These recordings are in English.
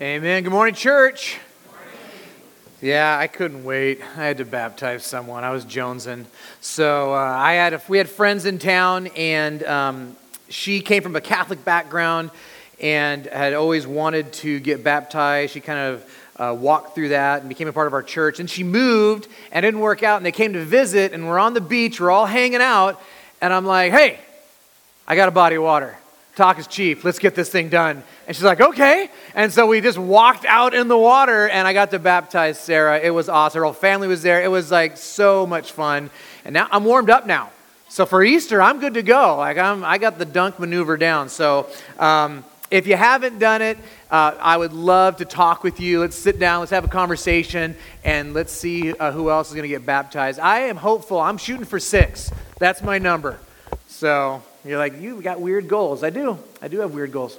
Amen. Good morning, church. Yeah, I couldn't wait. I had to baptize someone. I was jonesing. So uh, I had a, we had friends in town, and um, she came from a Catholic background and had always wanted to get baptized. She kind of uh, walked through that and became a part of our church. And she moved and didn't work out. And they came to visit, and we're on the beach. We're all hanging out, and I'm like, "Hey, I got a body of water. Talk is cheap. Let's get this thing done." And she's like, okay. And so we just walked out in the water and I got to baptize Sarah. It was awesome. Her whole family was there. It was like so much fun. And now I'm warmed up now. So for Easter, I'm good to go. Like I'm, I got the dunk maneuver down. So um, if you haven't done it, uh, I would love to talk with you. Let's sit down, let's have a conversation, and let's see uh, who else is going to get baptized. I am hopeful. I'm shooting for six. That's my number. So you're like, you've got weird goals. I do. I do have weird goals.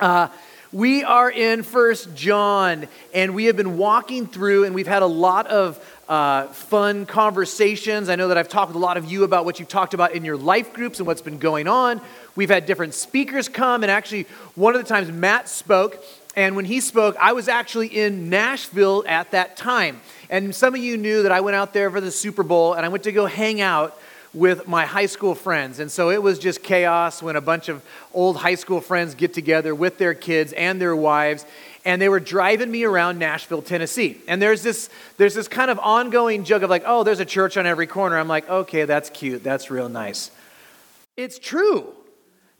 Uh, we are in First John, and we have been walking through, and we've had a lot of uh, fun conversations. I know that I've talked with a lot of you about what you've talked about in your life groups and what's been going on. We've had different speakers come, and actually, one of the times Matt spoke, and when he spoke, I was actually in Nashville at that time. And some of you knew that I went out there for the Super Bowl, and I went to go hang out with my high school friends. And so it was just chaos when a bunch of old high school friends get together with their kids and their wives. And they were driving me around Nashville, Tennessee. And there's this, there's this kind of ongoing joke of like, oh, there's a church on every corner. I'm like, okay, that's cute. That's real nice. It's true.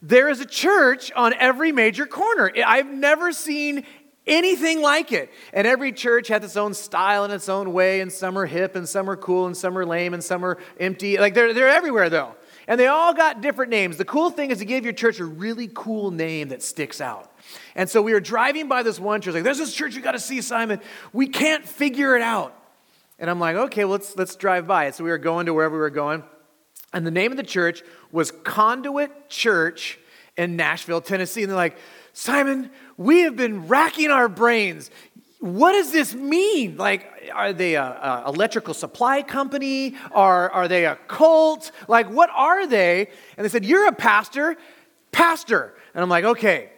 There is a church on every major corner. I've never seen anything like it. And every church has its own style and its own way, and some are hip, and some are cool, and some are lame, and some are empty. Like they're, they're everywhere, though. And they all got different names. The cool thing is to give your church a really cool name that sticks out. And so we were driving by this one church, like, there's this church you got to see, Simon. We can't figure it out. And I'm like, okay, well, let's, let's drive by it. So we were going to wherever we were going. And the name of the church was Conduit Church in Nashville, Tennessee. And they're like, Simon, we have been racking our brains. What does this mean? Like, are they a, electrical supply company? Are, are they a cult? Like, what are they? And they said, You're a pastor, pastor. And I'm like, Okay,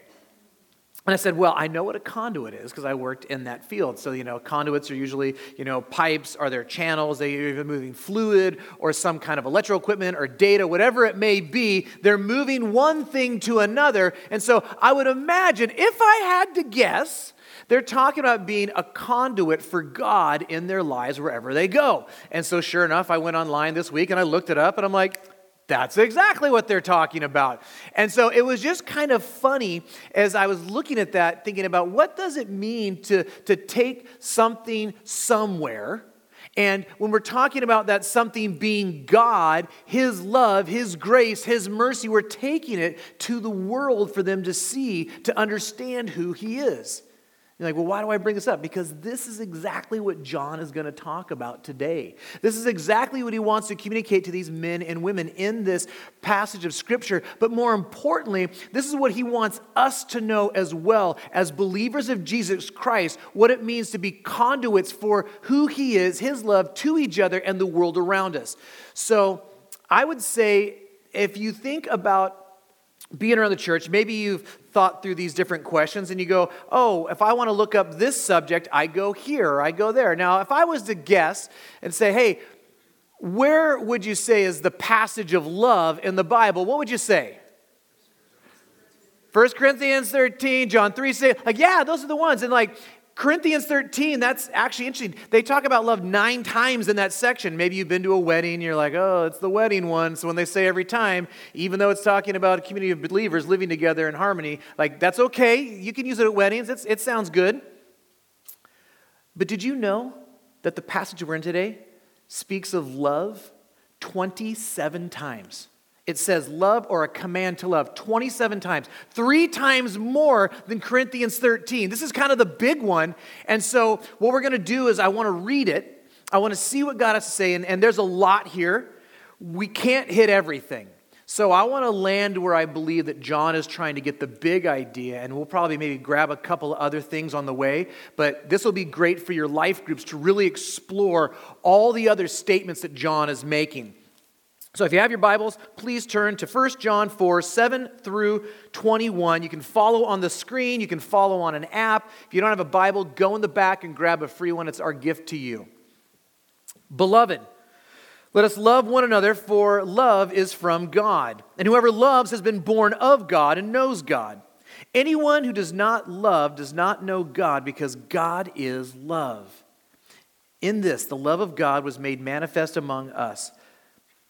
and I said, well, I know what a conduit is because I worked in that field. So, you know, conduits are usually, you know, pipes, are there channels, they are even moving fluid or some kind of electrical equipment or data, whatever it may be. They're moving one thing to another. And so I would imagine, if I had to guess, they're talking about being a conduit for God in their lives wherever they go. And so, sure enough, I went online this week and I looked it up and I'm like, that's exactly what they're talking about. And so it was just kind of funny as I was looking at that, thinking about what does it mean to, to take something somewhere. And when we're talking about that something being God, His love, His grace, His mercy, we're taking it to the world for them to see, to understand who He is. You're like, well, why do I bring this up? Because this is exactly what John is going to talk about today. This is exactly what he wants to communicate to these men and women in this passage of Scripture. But more importantly, this is what he wants us to know as well as believers of Jesus Christ what it means to be conduits for who he is, his love to each other, and the world around us. So I would say if you think about being around the church, maybe you've thought through these different questions and you go, oh, if I want to look up this subject, I go here or I go there. Now, if I was to guess and say, hey, where would you say is the passage of love in the Bible? What would you say? 1 Corinthians 13, John 3, say, like, yeah, those are the ones. And like, Corinthians 13, that's actually interesting. They talk about love nine times in that section. Maybe you've been to a wedding, you're like, oh, it's the wedding one. So when they say every time, even though it's talking about a community of believers living together in harmony, like that's okay. You can use it at weddings, it's, it sounds good. But did you know that the passage we're in today speaks of love 27 times? It says love or a command to love 27 times, three times more than Corinthians 13. This is kind of the big one. And so, what we're going to do is, I want to read it. I want to see what God has to say. And, and there's a lot here. We can't hit everything. So, I want to land where I believe that John is trying to get the big idea. And we'll probably maybe grab a couple other things on the way. But this will be great for your life groups to really explore all the other statements that John is making. So if you have your Bibles, please turn to 1 John 4, 7 through 21. You can follow on the screen, you can follow on an app. If you don't have a Bible, go in the back and grab a free one. It's our gift to you. Beloved, let us love one another, for love is from God. And whoever loves has been born of God and knows God. Anyone who does not love does not know God, because God is love. In this, the love of God was made manifest among us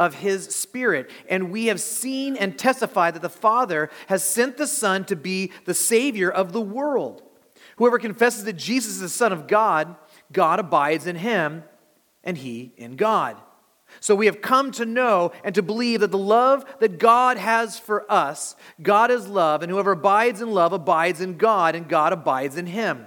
of his Spirit. And we have seen and testified that the Father has sent the Son to be the Savior of the world. Whoever confesses that Jesus is the Son of God, God abides in him, and he in God. So we have come to know and to believe that the love that God has for us, God is love, and whoever abides in love abides in God, and God abides in him.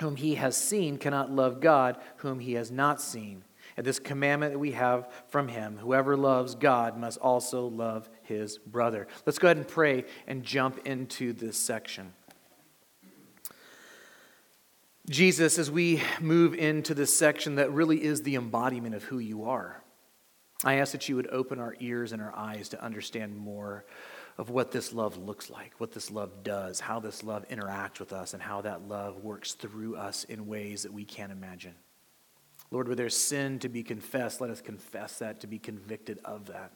whom he has seen cannot love God whom he has not seen. And this commandment that we have from him whoever loves God must also love his brother. Let's go ahead and pray and jump into this section. Jesus, as we move into this section that really is the embodiment of who you are, I ask that you would open our ears and our eyes to understand more of what this love looks like, what this love does, how this love interacts with us, and how that love works through us in ways that we can't imagine. Lord, where there's sin to be confessed, let us confess that, to be convicted of that.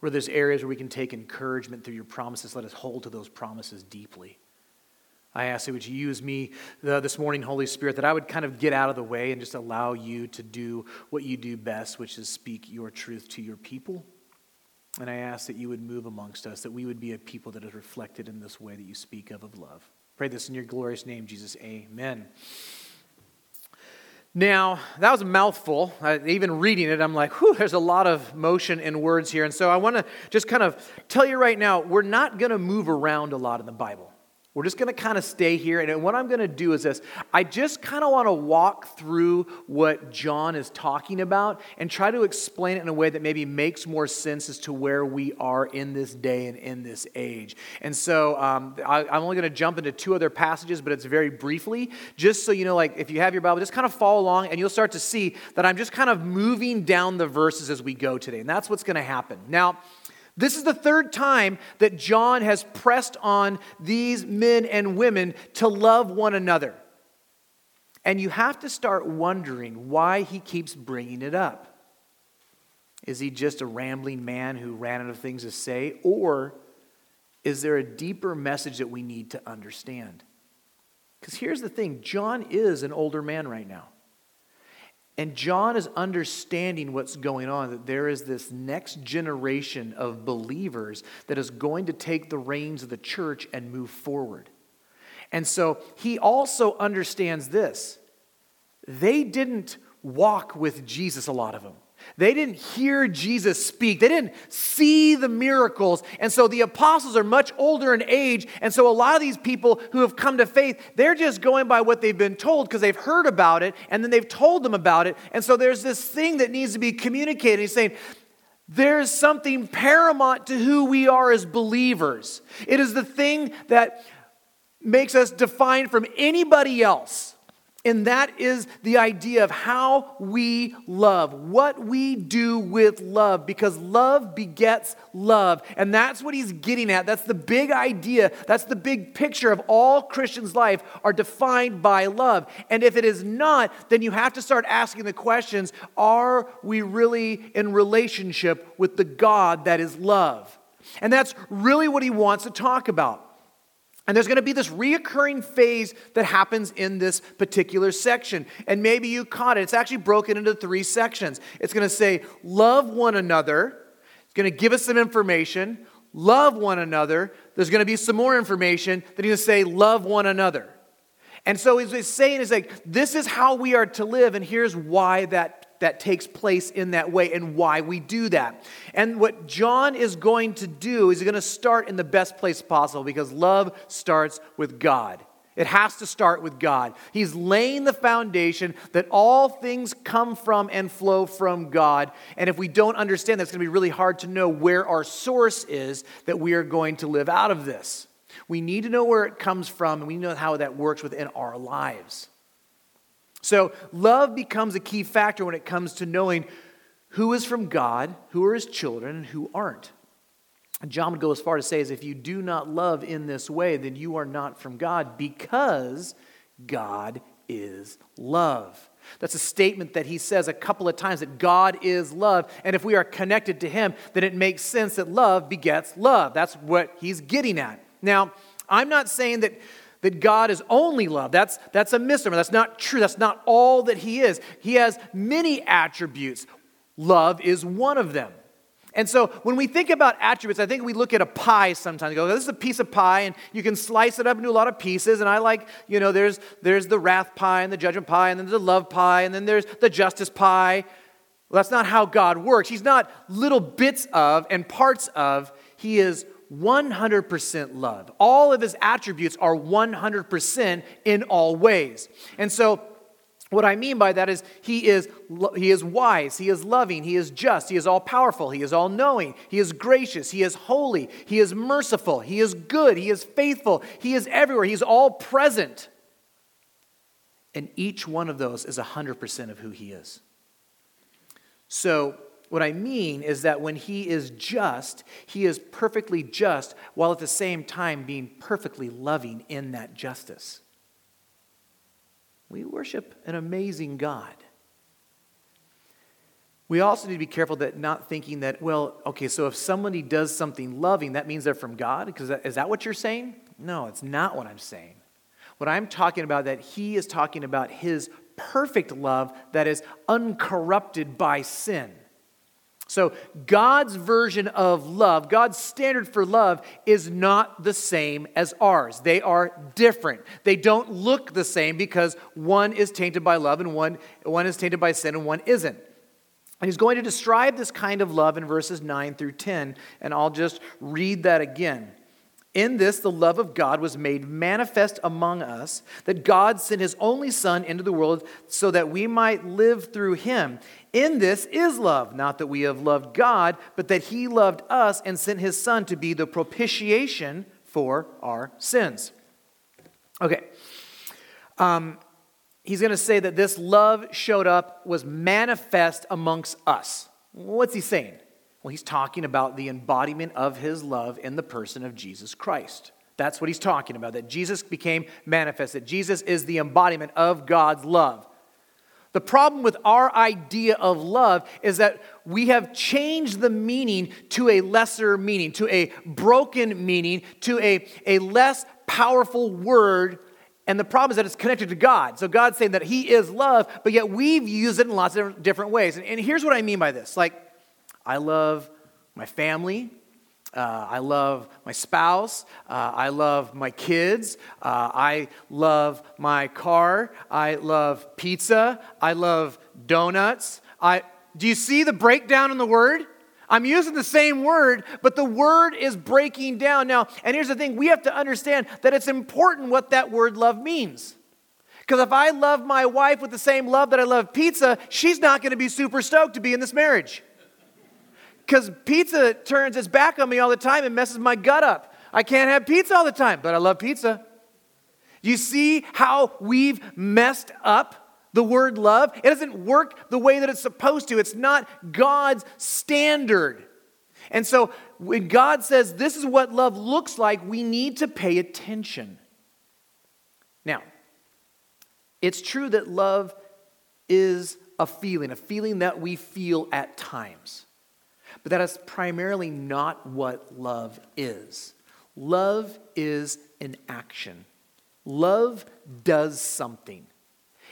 Where there's areas where we can take encouragement through your promises, let us hold to those promises deeply. I ask that would you use me this morning, Holy Spirit, that I would kind of get out of the way and just allow you to do what you do best, which is speak your truth to your people. And I ask that you would move amongst us, that we would be a people that is reflected in this way that you speak of of love. Pray this in your glorious name, Jesus. Amen. Now, that was a mouthful. Uh, even reading it, I'm like, whew, there's a lot of motion and words here. And so I want to just kind of tell you right now, we're not going to move around a lot in the Bible. We're just going to kind of stay here. And what I'm going to do is this I just kind of want to walk through what John is talking about and try to explain it in a way that maybe makes more sense as to where we are in this day and in this age. And so um, I, I'm only going to jump into two other passages, but it's very briefly, just so you know, like if you have your Bible, just kind of follow along and you'll start to see that I'm just kind of moving down the verses as we go today. And that's what's going to happen. Now, this is the third time that John has pressed on these men and women to love one another. And you have to start wondering why he keeps bringing it up. Is he just a rambling man who ran out of things to say? Or is there a deeper message that we need to understand? Because here's the thing John is an older man right now. And John is understanding what's going on, that there is this next generation of believers that is going to take the reins of the church and move forward. And so he also understands this. They didn't walk with Jesus, a lot of them. They didn't hear Jesus speak. They didn't see the miracles. And so the apostles are much older in age. And so a lot of these people who have come to faith, they're just going by what they've been told because they've heard about it and then they've told them about it. And so there's this thing that needs to be communicated. He's saying, there's something paramount to who we are as believers. It is the thing that makes us defined from anybody else. And that is the idea of how we love, what we do with love, because love begets love. And that's what he's getting at. That's the big idea. That's the big picture of all Christians' life are defined by love. And if it is not, then you have to start asking the questions are we really in relationship with the God that is love? And that's really what he wants to talk about. And there's going to be this reoccurring phase that happens in this particular section. And maybe you caught it. It's actually broken into three sections. It's going to say, Love one another. It's going to give us some information. Love one another. There's going to be some more information. Then he's going to say, Love one another. And so he's saying is like, this is how we are to live, and here's why that that takes place in that way and why we do that. And what John is going to do is he's going to start in the best place possible because love starts with God. It has to start with God. He's laying the foundation that all things come from and flow from God. And if we don't understand that, it's going to be really hard to know where our source is that we are going to live out of this. We need to know where it comes from and we know how that works within our lives. So, love becomes a key factor when it comes to knowing who is from God, who are his children, and who aren't. John would go as far to say, as if you do not love in this way, then you are not from God because God is love. That's a statement that he says a couple of times that God is love. And if we are connected to him, then it makes sense that love begets love. That's what he's getting at. Now, I'm not saying that that God is only love. That's, that's a misnomer. That's not true. That's not all that He is. He has many attributes. Love is one of them. And so when we think about attributes, I think we look at a pie sometimes. go, this is a piece of pie, and you can slice it up into a lot of pieces. And I like, you know, there's, there's the wrath pie and the judgment pie, and then there's the love pie, and then there's the justice pie. Well, that's not how God works. He's not little bits of and parts of, He is 100% love. All of his attributes are 100% in all ways. And so, what I mean by that is he is, he is wise, he is loving, he is just, he is all powerful, he is all knowing, he is gracious, he is holy, he is merciful, he is good, he is faithful, he is everywhere, he is all present. And each one of those is 100% of who he is. So, what I mean is that when he is just, he is perfectly just while at the same time being perfectly loving in that justice. We worship an amazing God. We also need to be careful that not thinking that, well, okay, so if somebody does something loving, that means they're from God? Because is that what you're saying? No, it's not what I'm saying. What I'm talking about that he is talking about his perfect love that is uncorrupted by sin. So, God's version of love, God's standard for love, is not the same as ours. They are different. They don't look the same because one is tainted by love and one, one is tainted by sin and one isn't. And he's going to describe this kind of love in verses 9 through 10, and I'll just read that again. In this, the love of God was made manifest among us, that God sent his only Son into the world so that we might live through him. In this is love, not that we have loved God, but that he loved us and sent his Son to be the propitiation for our sins. Okay. Um, he's going to say that this love showed up, was manifest amongst us. What's he saying? Well, he's talking about the embodiment of his love in the person of Jesus Christ. That's what he's talking about, that Jesus became manifest, that Jesus is the embodiment of God's love. The problem with our idea of love is that we have changed the meaning to a lesser meaning, to a broken meaning, to a, a less powerful word. And the problem is that it's connected to God. So God's saying that He is love, but yet we've used it in lots of different ways. And, and here's what I mean by this like, I love my family. Uh, I love my spouse. Uh, I love my kids. Uh, I love my car. I love pizza. I love donuts. I, do you see the breakdown in the word? I'm using the same word, but the word is breaking down. Now, and here's the thing we have to understand that it's important what that word love means. Because if I love my wife with the same love that I love pizza, she's not going to be super stoked to be in this marriage because pizza turns its back on me all the time and messes my gut up. I can't have pizza all the time, but I love pizza. You see how we've messed up the word love? It doesn't work the way that it's supposed to. It's not God's standard. And so when God says this is what love looks like, we need to pay attention. Now, it's true that love is a feeling, a feeling that we feel at times. But that is primarily not what love is. Love is an action. Love does something.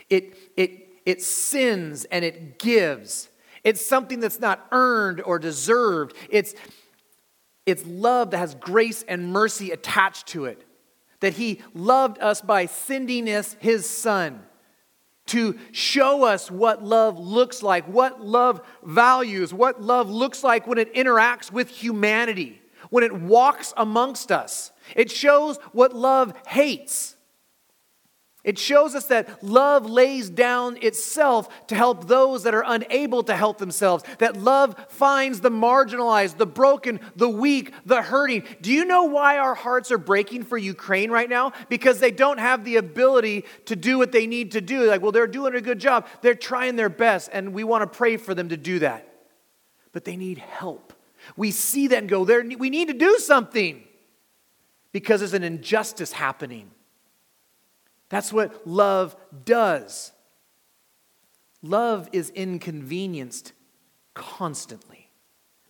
It, it, it sins and it gives. It's something that's not earned or deserved. It's, it's love that has grace and mercy attached to it. That He loved us by sending us His Son to show us what love looks like, what love values, what love looks like when it interacts with humanity, when it walks amongst us. It shows what love hates. It shows us that love lays down itself to help those that are unable to help themselves, that love finds the marginalized, the broken, the weak, the hurting. Do you know why our hearts are breaking for Ukraine right now? Because they don't have the ability to do what they need to do. Like, well, they're doing a good job, they're trying their best, and we want to pray for them to do that. But they need help. We see that and go, we need to do something because there's an injustice happening. That's what love does. Love is inconvenienced constantly.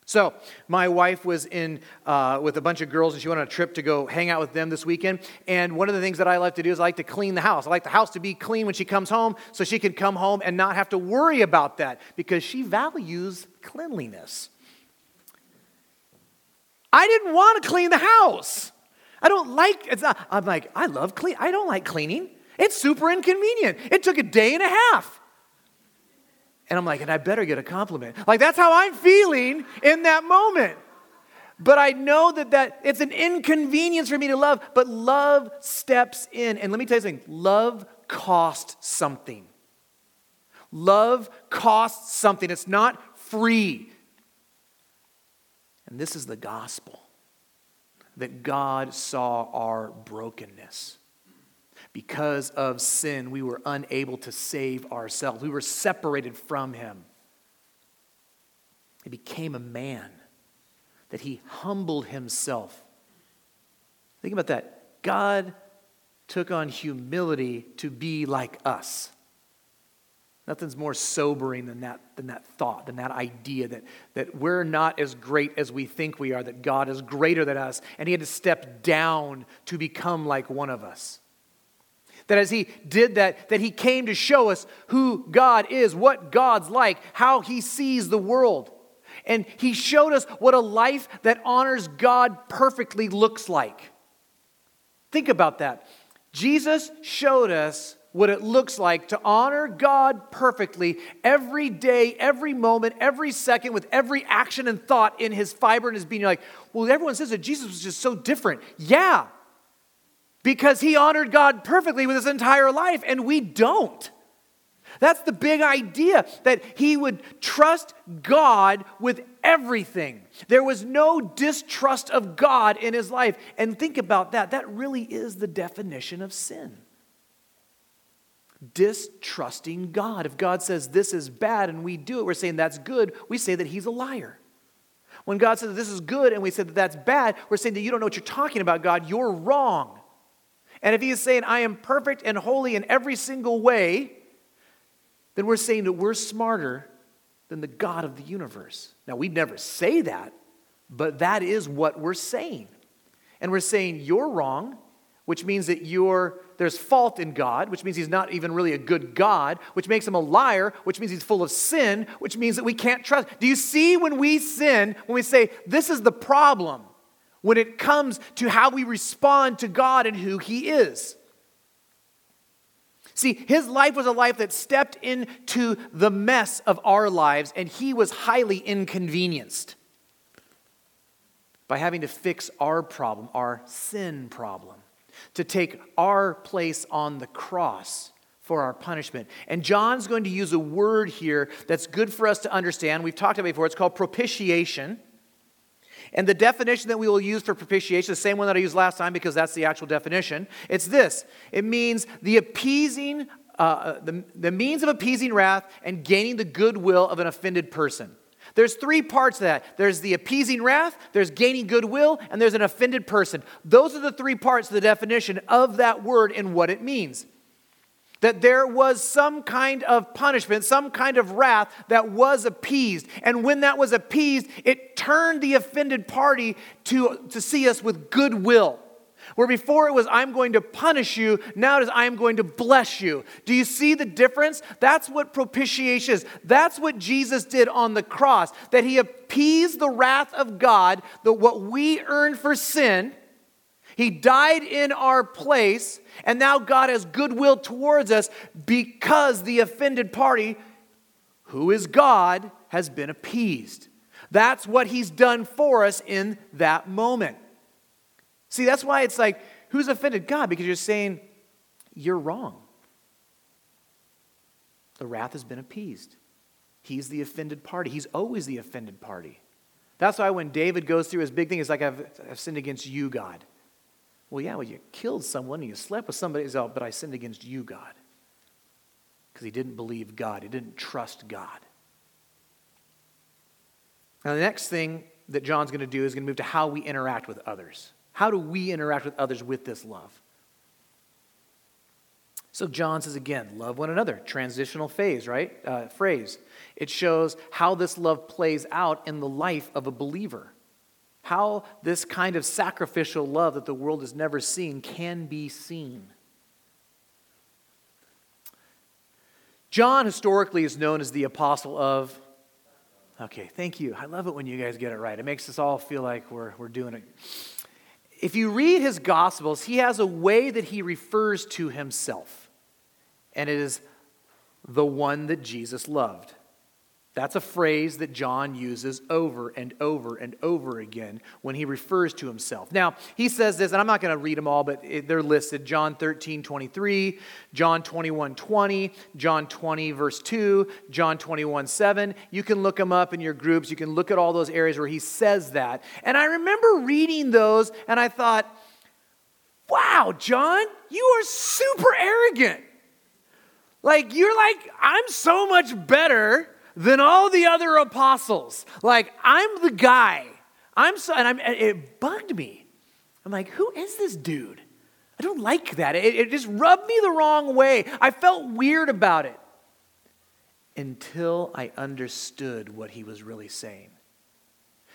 So, my wife was in uh, with a bunch of girls and she went on a trip to go hang out with them this weekend. And one of the things that I like to do is I like to clean the house. I like the house to be clean when she comes home so she can come home and not have to worry about that because she values cleanliness. I didn't want to clean the house. I don't like it's not, I'm like, I love clean. I don't like cleaning. It's super inconvenient. It took a day and a half. And I'm like, and I better get a compliment. Like that's how I'm feeling in that moment. But I know that, that it's an inconvenience for me to love, but love steps in. And let me tell you something love costs something. Love costs something. It's not free. And this is the gospel that God saw our brokenness. Because of sin, we were unable to save ourselves. We were separated from Him. He became a man, that He humbled Himself. Think about that. God took on humility to be like us. Nothing's more sobering than that, than that thought, than that idea that, that we're not as great as we think we are, that God is greater than us, and He had to step down to become like one of us. That as He did that, that He came to show us who God is, what God's like, how He sees the world. And He showed us what a life that honors God perfectly looks like. Think about that. Jesus showed us what it looks like to honor God perfectly every day, every moment, every second, with every action and thought in his fiber and his being. You're like, well, everyone says that Jesus was just so different. Yeah, because he honored God perfectly with his entire life, and we don't. That's the big idea that he would trust God with everything. There was no distrust of God in his life. And think about that. That really is the definition of sin distrusting God. If God says this is bad and we do it, we're saying that's good, we say that he's a liar. When God says this is good and we say that that's bad, we're saying that you don't know what you're talking about, God, you're wrong. And if he is saying, I am perfect and holy in every single way, then we're saying that we're smarter than the God of the universe. Now, we'd never say that, but that is what we're saying. And we're saying, You're wrong, which means that you're there's fault in God, which means he's not even really a good God, which makes him a liar, which means he's full of sin, which means that we can't trust. Do you see when we sin, when we say, this is the problem, when it comes to how we respond to God and who he is? See, his life was a life that stepped into the mess of our lives, and he was highly inconvenienced by having to fix our problem, our sin problem to take our place on the cross for our punishment. And John's going to use a word here that's good for us to understand. We've talked about it before. It's called propitiation. And the definition that we will use for propitiation, the same one that I used last time because that's the actual definition, it's this it means the appeasing, uh, uh the, the means of appeasing wrath and gaining the goodwill of an offended person. There's three parts to that. There's the appeasing wrath, there's gaining goodwill, and there's an offended person. Those are the three parts of the definition of that word and what it means. That there was some kind of punishment, some kind of wrath that was appeased. And when that was appeased, it turned the offended party to, to see us with goodwill. Where before it was, I'm going to punish you, now it is, I am going to bless you. Do you see the difference? That's what propitiation is. That's what Jesus did on the cross, that he appeased the wrath of God, that what we earned for sin. He died in our place, and now God has goodwill towards us because the offended party, who is God, has been appeased. That's what he's done for us in that moment. See, that's why it's like, who's offended? God, because you're saying, you're wrong. The wrath has been appeased. He's the offended party. He's always the offended party. That's why when David goes through his big thing, it's like, I've, I've sinned against you, God. Well, yeah, well, you killed someone and you slept with somebody, oh, but I sinned against you, God. Because he didn't believe God, he didn't trust God. Now, the next thing that John's going to do is going to move to how we interact with others. How do we interact with others with this love? So John says again, love one another. Transitional phase, right? Uh, phrase. It shows how this love plays out in the life of a believer. How this kind of sacrificial love that the world has never seen can be seen. John historically is known as the apostle of. Okay, thank you. I love it when you guys get it right. It makes us all feel like we're, we're doing it if you read his Gospels, he has a way that he refers to himself, and it is the one that Jesus loved. That's a phrase that John uses over and over and over again when he refers to himself. Now, he says this, and I'm not going to read them all, but they're listed John 13, 23, John 21, 20, John 20, verse 2, John 21, 7. You can look them up in your groups. You can look at all those areas where he says that. And I remember reading those, and I thought, wow, John, you are super arrogant. Like, you're like, I'm so much better than all the other apostles. Like, I'm the guy. I'm so, and I'm, it bugged me. I'm like, who is this dude? I don't like that. It, it just rubbed me the wrong way. I felt weird about it until I understood what he was really saying.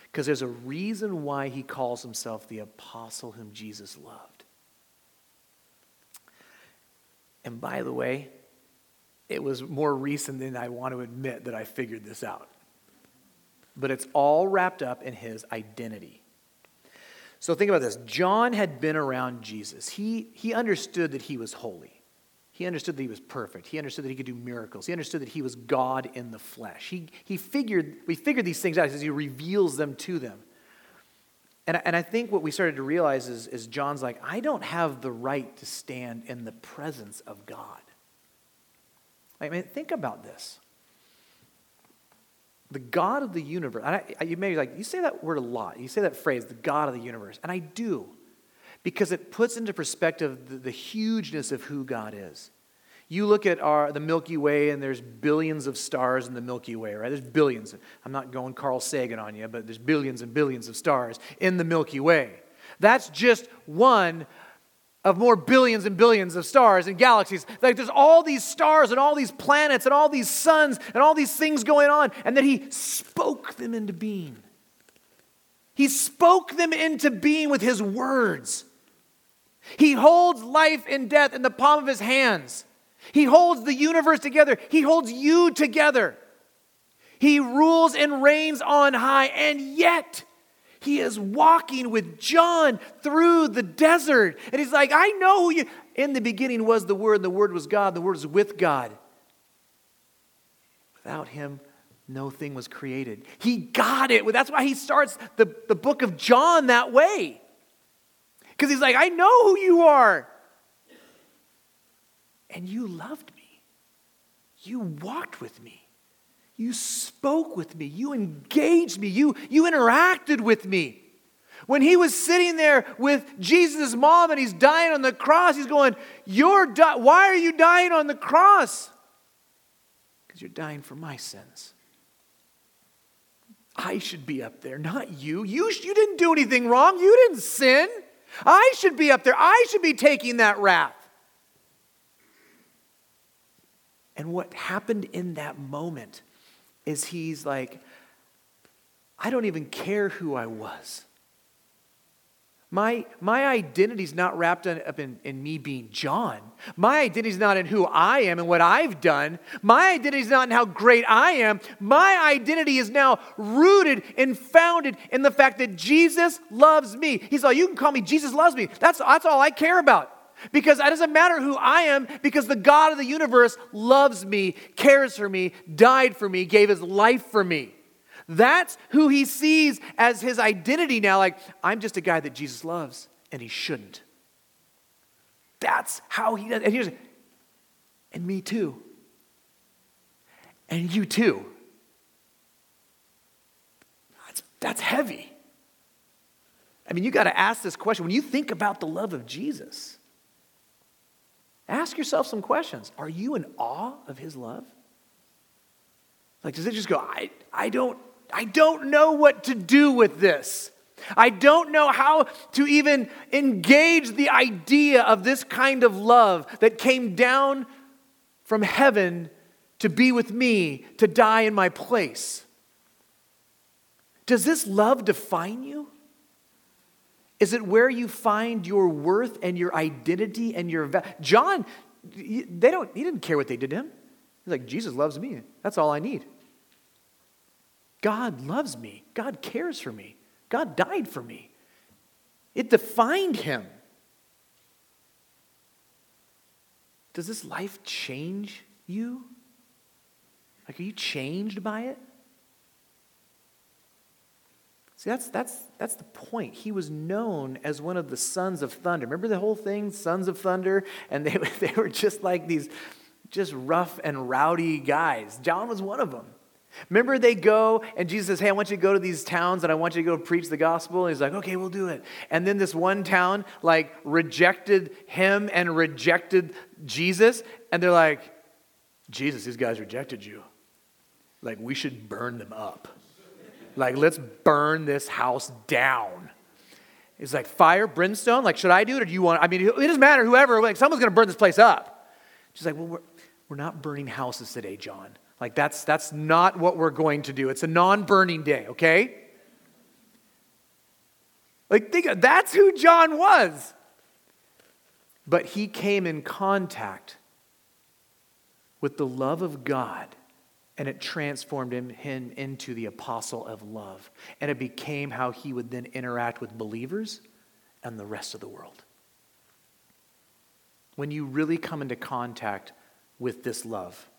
Because there's a reason why he calls himself the apostle whom Jesus loved. And by the way, it was more recent than I want to admit that I figured this out. But it's all wrapped up in his identity. So think about this John had been around Jesus, he, he understood that he was holy. He understood that he was perfect. He understood that he could do miracles. He understood that he was God in the flesh. He, he figured, we figured these things out as he reveals them to them. And, and I think what we started to realize is, is John's like, I don't have the right to stand in the presence of God. I mean, think about this. The God of the universe, and I, you may be like, you say that word a lot. You say that phrase, the God of the universe. And I do, because it puts into perspective the, the hugeness of who God is. You look at our, the Milky Way, and there's billions of stars in the Milky Way, right? There's billions. I'm not going Carl Sagan on you, but there's billions and billions of stars in the Milky Way. That's just one of more billions and billions of stars and galaxies. Like there's all these stars and all these planets and all these suns and all these things going on, and then he spoke them into being. He spoke them into being with his words. He holds life and death in the palm of his hands. He holds the universe together. He holds you together. He rules and reigns on high, and yet he is walking with John through the desert. And he's like, I know who you. In the beginning was the Word, and the Word was God, the Word was with God. Without him, no thing was created. He got it. That's why he starts the, the book of John that way. Because he's like, I know who you are. And you loved me. You walked with me. You spoke with me. You engaged me. You, you interacted with me. When he was sitting there with Jesus' mom and he's dying on the cross, he's going, You're di- Why are you dying on the cross? Because you're dying for my sins. I should be up there, not you. You, you didn't do anything wrong. You didn't sin. I should be up there. I should be taking that wrath. And what happened in that moment is he's like, I don't even care who I was. My, my identity is not wrapped up in, in me being John. My identity is not in who I am and what I've done. My identity is not in how great I am. My identity is now rooted and founded in the fact that Jesus loves me. He's like, you can call me Jesus loves me. That's, that's all I care about. Because it doesn't matter who I am, because the God of the universe loves me, cares for me, died for me, gave his life for me. That's who he sees as his identity now. Like, I'm just a guy that Jesus loves, and he shouldn't. That's how he does. And and me too. And you too. That's, that's heavy. I mean, you got to ask this question. When you think about the love of Jesus, ask yourself some questions. Are you in awe of his love? Like, does it just go, I, I don't I don't know what to do with this. I don't know how to even engage the idea of this kind of love that came down from heaven to be with me, to die in my place. Does this love define you? Is it where you find your worth and your identity and your value? John, they don't, he didn't care what they did to him. He's like, Jesus loves me. That's all I need. God loves me. God cares for me. God died for me. It defined him. Does this life change you? Like, are you changed by it? See, that's, that's, that's the point. He was known as one of the sons of thunder. Remember the whole thing, sons of thunder? And they, they were just like these just rough and rowdy guys. John was one of them. Remember, they go, and Jesus says, Hey, I want you to go to these towns and I want you to go preach the gospel. And he's like, Okay, we'll do it. And then this one town, like, rejected him and rejected Jesus. And they're like, Jesus, these guys rejected you. Like, we should burn them up. Like, let's burn this house down. He's like, Fire, brimstone? Like, should I do it or do you want? I mean, it doesn't matter, whoever, like, someone's going to burn this place up. She's like, Well, we're, we're not burning houses today, John. Like, that's, that's not what we're going to do. It's a non burning day, okay? Like, think, that's who John was. But he came in contact with the love of God, and it transformed him, him into the apostle of love. And it became how he would then interact with believers and the rest of the world. When you really come into contact with this love,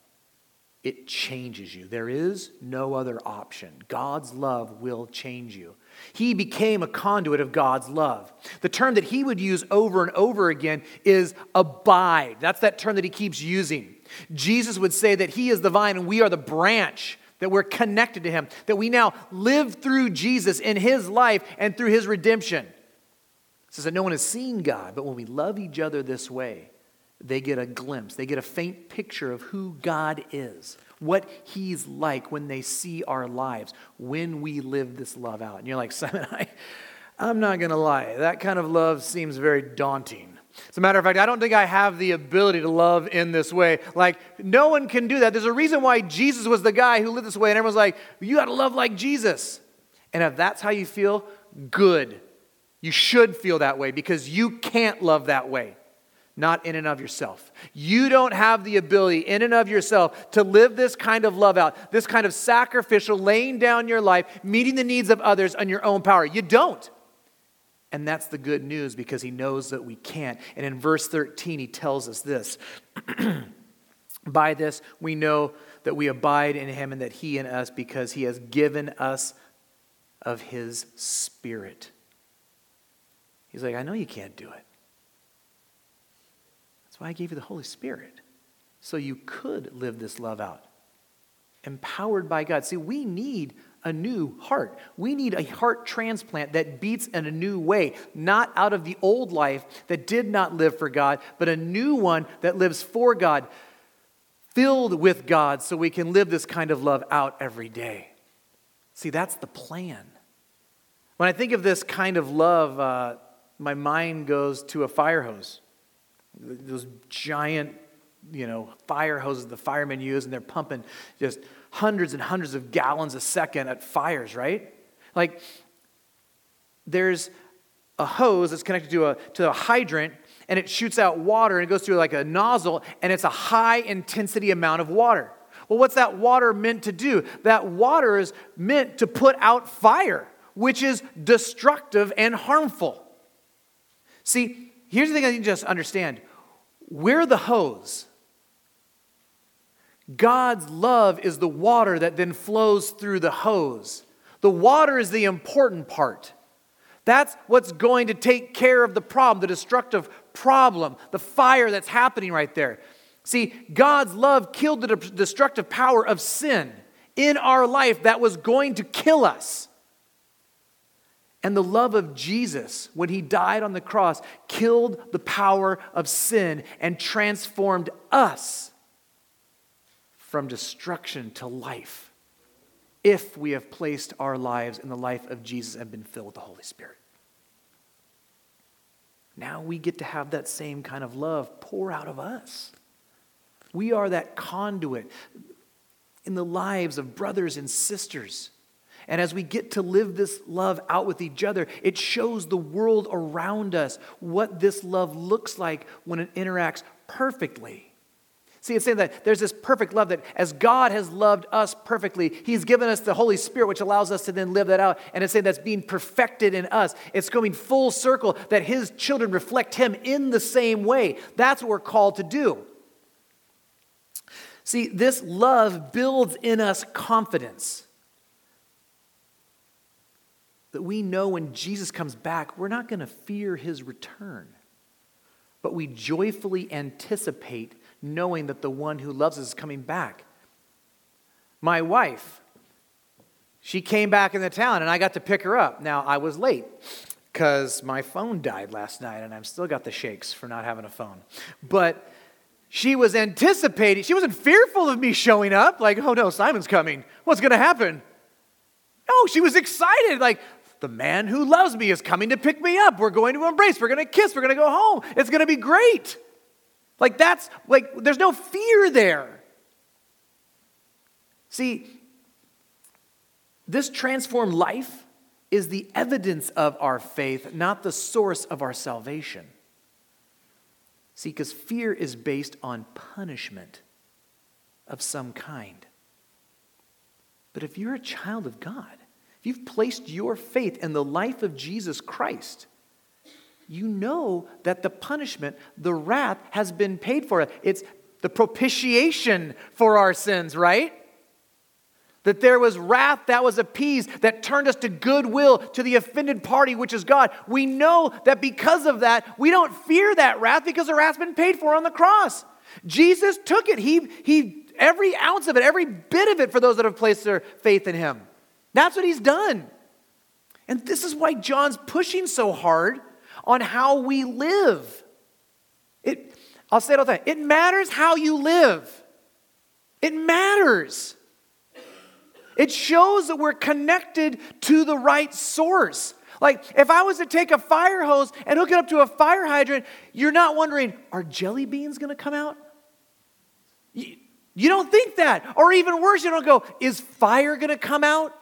it changes you. There is no other option. God's love will change you. He became a conduit of God's love. The term that he would use over and over again is abide. That's that term that he keeps using. Jesus would say that he is the vine and we are the branch, that we're connected to him, that we now live through Jesus in his life and through his redemption. It says that no one has seen God, but when we love each other this way, they get a glimpse, they get a faint picture of who God is, what He's like when they see our lives, when we live this love out. And you're like, Simon, I, I'm not going to lie, that kind of love seems very daunting. As a matter of fact, I don't think I have the ability to love in this way. Like, no one can do that. There's a reason why Jesus was the guy who lived this way, and everyone's like, you got to love like Jesus. And if that's how you feel, good. You should feel that way because you can't love that way not in and of yourself. You don't have the ability in and of yourself to live this kind of love out, this kind of sacrificial, laying down your life, meeting the needs of others on your own power. You don't. And that's the good news because he knows that we can't. And in verse 13, he tells us this By this, we know that we abide in him and that he in us because he has given us of his spirit. He's like, I know you can't do it That's why I gave you the Holy Spirit, so you could live this love out. empowered by God. See, we need a new heart. We need a heart transplant that beats in a new way, not out of the old life that did not live for God, but a new one that lives for God, filled with God, so we can live this kind of love out every day. See, that's the plan. When I think of this kind of love, uh, my mind goes to a fire hose. Those giant, you know, fire hoses the firemen use, and they're pumping just hundreds and hundreds of gallons a second at fires, right? Like, there's a hose that's connected to a, to a hydrant, and it shoots out water, and it goes through like a nozzle, and it's a high intensity amount of water. Well, what's that water meant to do? That water is meant to put out fire, which is destructive and harmful. See, here's the thing I need to just understand we're the hose. God's love is the water that then flows through the hose. The water is the important part. That's what's going to take care of the problem, the destructive problem, the fire that's happening right there. See, God's love killed the destructive power of sin in our life that was going to kill us. And the love of Jesus, when he died on the cross, killed the power of sin and transformed us from destruction to life if we have placed our lives in the life of Jesus and been filled with the Holy Spirit. Now we get to have that same kind of love pour out of us. We are that conduit in the lives of brothers and sisters. And as we get to live this love out with each other, it shows the world around us what this love looks like when it interacts perfectly See, it's saying that there's this perfect love that as God has loved us perfectly, He's given us the Holy Spirit, which allows us to then live that out. And it's saying that's being perfected in us. It's going full circle that His children reflect Him in the same way. That's what we're called to do. See, this love builds in us confidence. That we know when Jesus comes back, we're not going to fear his return, but we joyfully anticipate knowing that the one who loves us is coming back. My wife, she came back in the town and I got to pick her up. Now, I was late because my phone died last night and I've still got the shakes for not having a phone. But she was anticipating, she wasn't fearful of me showing up, like, oh no, Simon's coming. What's going to happen? No, she was excited, like, the man who loves me is coming to pick me up. We're going to embrace, we're going to kiss, we're going to go home. It's going to be great. Like, that's like, there's no fear there. See, this transformed life is the evidence of our faith, not the source of our salvation. See, because fear is based on punishment of some kind. But if you're a child of God, if you've placed your faith in the life of Jesus Christ, you know that the punishment, the wrath, has been paid for. It's the propitiation for our sins, right? That there was wrath that was appeased, that turned us to goodwill to the offended party, which is God. We know that because of that, we don't fear that wrath because the wrath's been paid for on the cross. Jesus took it. He, he, every ounce of it, every bit of it for those that have placed their faith in Him. That's what He's done. And this is why John's pushing so hard on how we live. It, I'll say it all the time. It matters how you live. It matters. It shows that we're connected to the right source. Like, if I was to take a fire hose and hook it up to a fire hydrant, you're not wondering, are jelly beans going to come out? You, you don't think that. Or even worse, you don't go, is fire going to come out?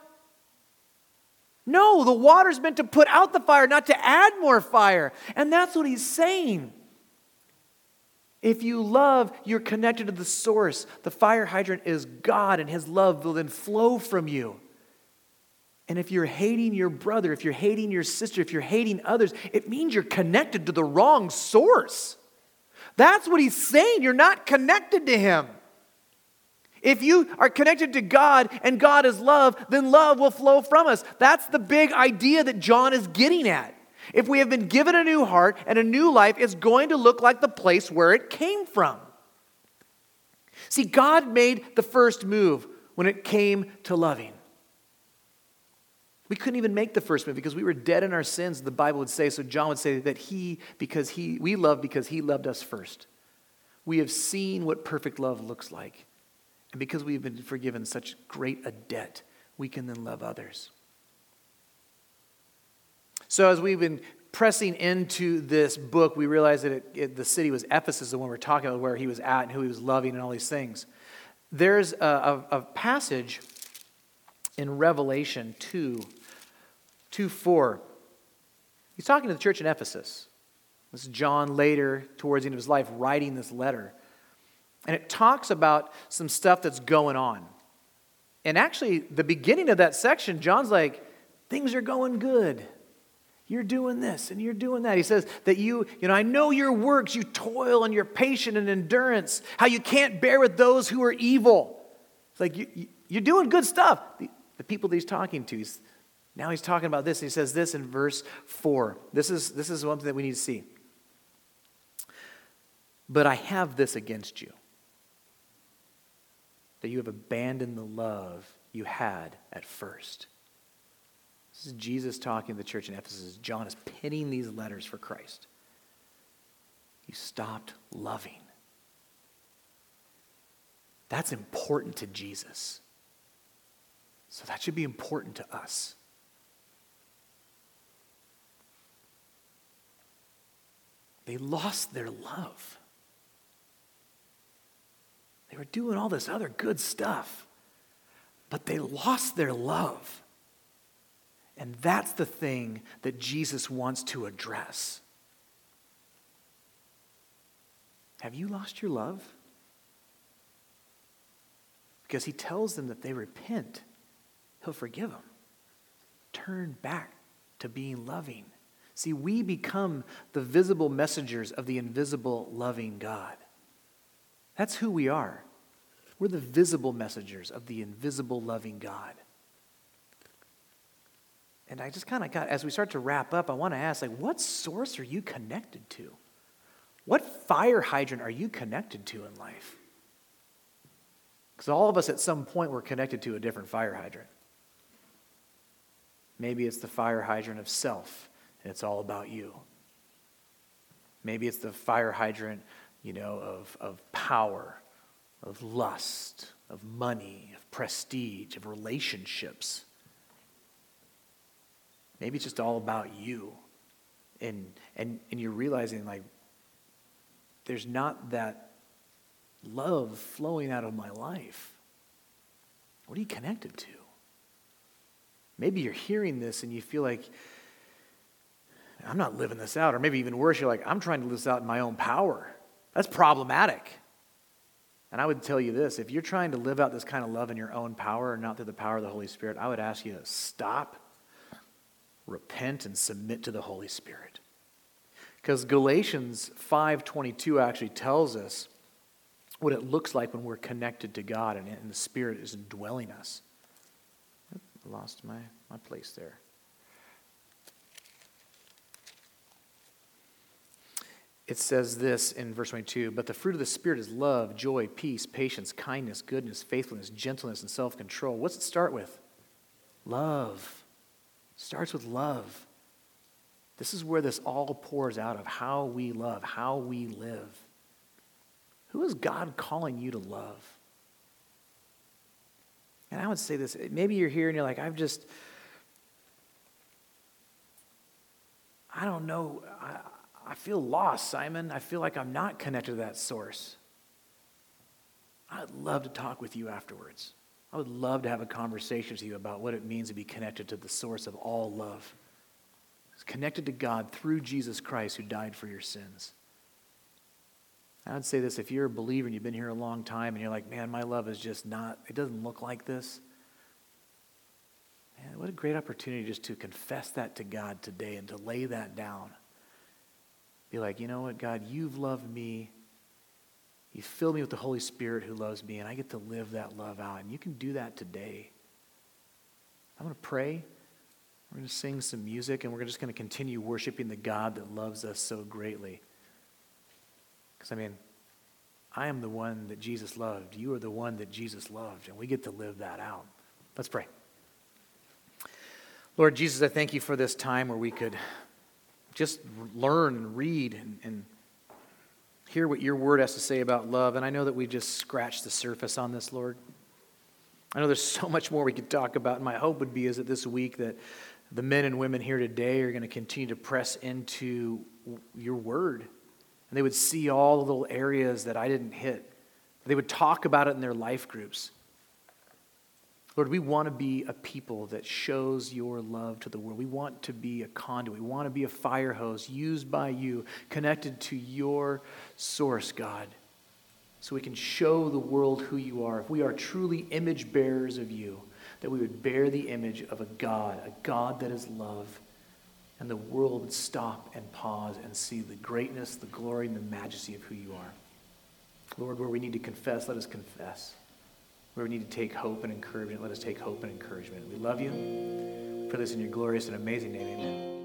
No, the water's meant to put out the fire, not to add more fire. And that's what he's saying. If you love, you're connected to the source. The fire hydrant is God, and his love will then flow from you. And if you're hating your brother, if you're hating your sister, if you're hating others, it means you're connected to the wrong source. That's what he's saying. You're not connected to him. If you are connected to God and God is love, then love will flow from us. That's the big idea that John is getting at. If we have been given a new heart and a new life, it's going to look like the place where it came from. See, God made the first move when it came to loving. We couldn't even make the first move because we were dead in our sins, the Bible would say. So John would say that he, because he, we love because he loved us first. We have seen what perfect love looks like. And because we've been forgiven such great a debt, we can then love others. So as we've been pressing into this book, we realize that it, it, the city was Ephesus, the one we're talking about, where he was at and who he was loving and all these things. There's a, a, a passage in Revelation 2 2 4. He's talking to the church in Ephesus. This is John later, towards the end of his life, writing this letter. And it talks about some stuff that's going on. And actually, the beginning of that section, John's like, things are going good. You're doing this and you're doing that. He says that you, you know, I know your works, you toil and you're patient and endurance, how you can't bear with those who are evil. It's like you, you, are doing good stuff. The, the people that he's talking to, he's, now he's talking about this. He says this in verse 4. This is, this is one thing that we need to see. But I have this against you that you have abandoned the love you had at first. This is Jesus talking to the church in Ephesus. John is penning these letters for Christ. You stopped loving. That's important to Jesus. So that should be important to us. They lost their love. They were doing all this other good stuff, but they lost their love. And that's the thing that Jesus wants to address. Have you lost your love? Because he tells them that they repent, he'll forgive them. Turn back to being loving. See, we become the visible messengers of the invisible, loving God. That's who we are. We're the visible messengers of the invisible, loving God. And I just kind of got, as we start to wrap up, I want to ask, like, what source are you connected to? What fire hydrant are you connected to in life? Because all of us at some point were connected to a different fire hydrant. Maybe it's the fire hydrant of self, and it's all about you. Maybe it's the fire hydrant, you know, of, of power, of lust, of money, of prestige, of relationships. Maybe it's just all about you. And, and, and you're realizing, like, there's not that love flowing out of my life. What are you connected to? Maybe you're hearing this and you feel like, I'm not living this out. Or maybe even worse, you're like, I'm trying to live this out in my own power. That's problematic. And I would tell you this if you're trying to live out this kind of love in your own power and not through the power of the Holy Spirit, I would ask you to stop repent and submit to the Holy Spirit. Because Galatians 5:22 actually tells us what it looks like when we're connected to God and, the Spirit is indwelling us. I lost my, my place there. It says this in verse 22 But the fruit of the Spirit is love, joy, peace, patience, kindness, goodness, faithfulness, gentleness, and self control. What's it start with? Love starts with love. This is where this all pours out of how we love, how we live. Who is God calling you to love? And I would say this maybe you're here and you're like, I've just, I don't know. I feel lost, Simon. I feel like I'm not connected to that source. I'd love to talk with you afterwards. I would love to have a conversation with you about what it means to be connected to the source of all love. It's connected to God through Jesus Christ who died for your sins. I would say this if you're a believer and you've been here a long time and you're like, man, my love is just not, it doesn't look like this. Man, what a great opportunity just to confess that to God today and to lay that down. Be like, you know what, God, you've loved me you fill me with the Holy Spirit who loves me, and I get to live that love out. And you can do that today. I'm going to pray. We're going to sing some music, and we're just going to continue worshiping the God that loves us so greatly. Because, I mean, I am the one that Jesus loved. You are the one that Jesus loved, and we get to live that out. Let's pray. Lord Jesus, I thank you for this time where we could just learn and read and, and hear what your word has to say about love. And I know that we just scratched the surface on this, Lord. I know there's so much more we could talk about. And my hope would be is that this week that the men and women here today are going to continue to press into your word. And they would see all the little areas that I didn't hit. They would talk about it in their life groups. Lord, we want to be a people that shows your love to the world. We want to be a conduit. We want to be a fire hose used by you, connected to your source, God, so we can show the world who you are. If we are truly image bearers of you, that we would bear the image of a God, a God that is love, and the world would stop and pause and see the greatness, the glory, and the majesty of who you are. Lord, where we need to confess, let us confess. Where we need to take hope and encouragement, let us take hope and encouragement. We love you. For this in your glorious and amazing name, amen.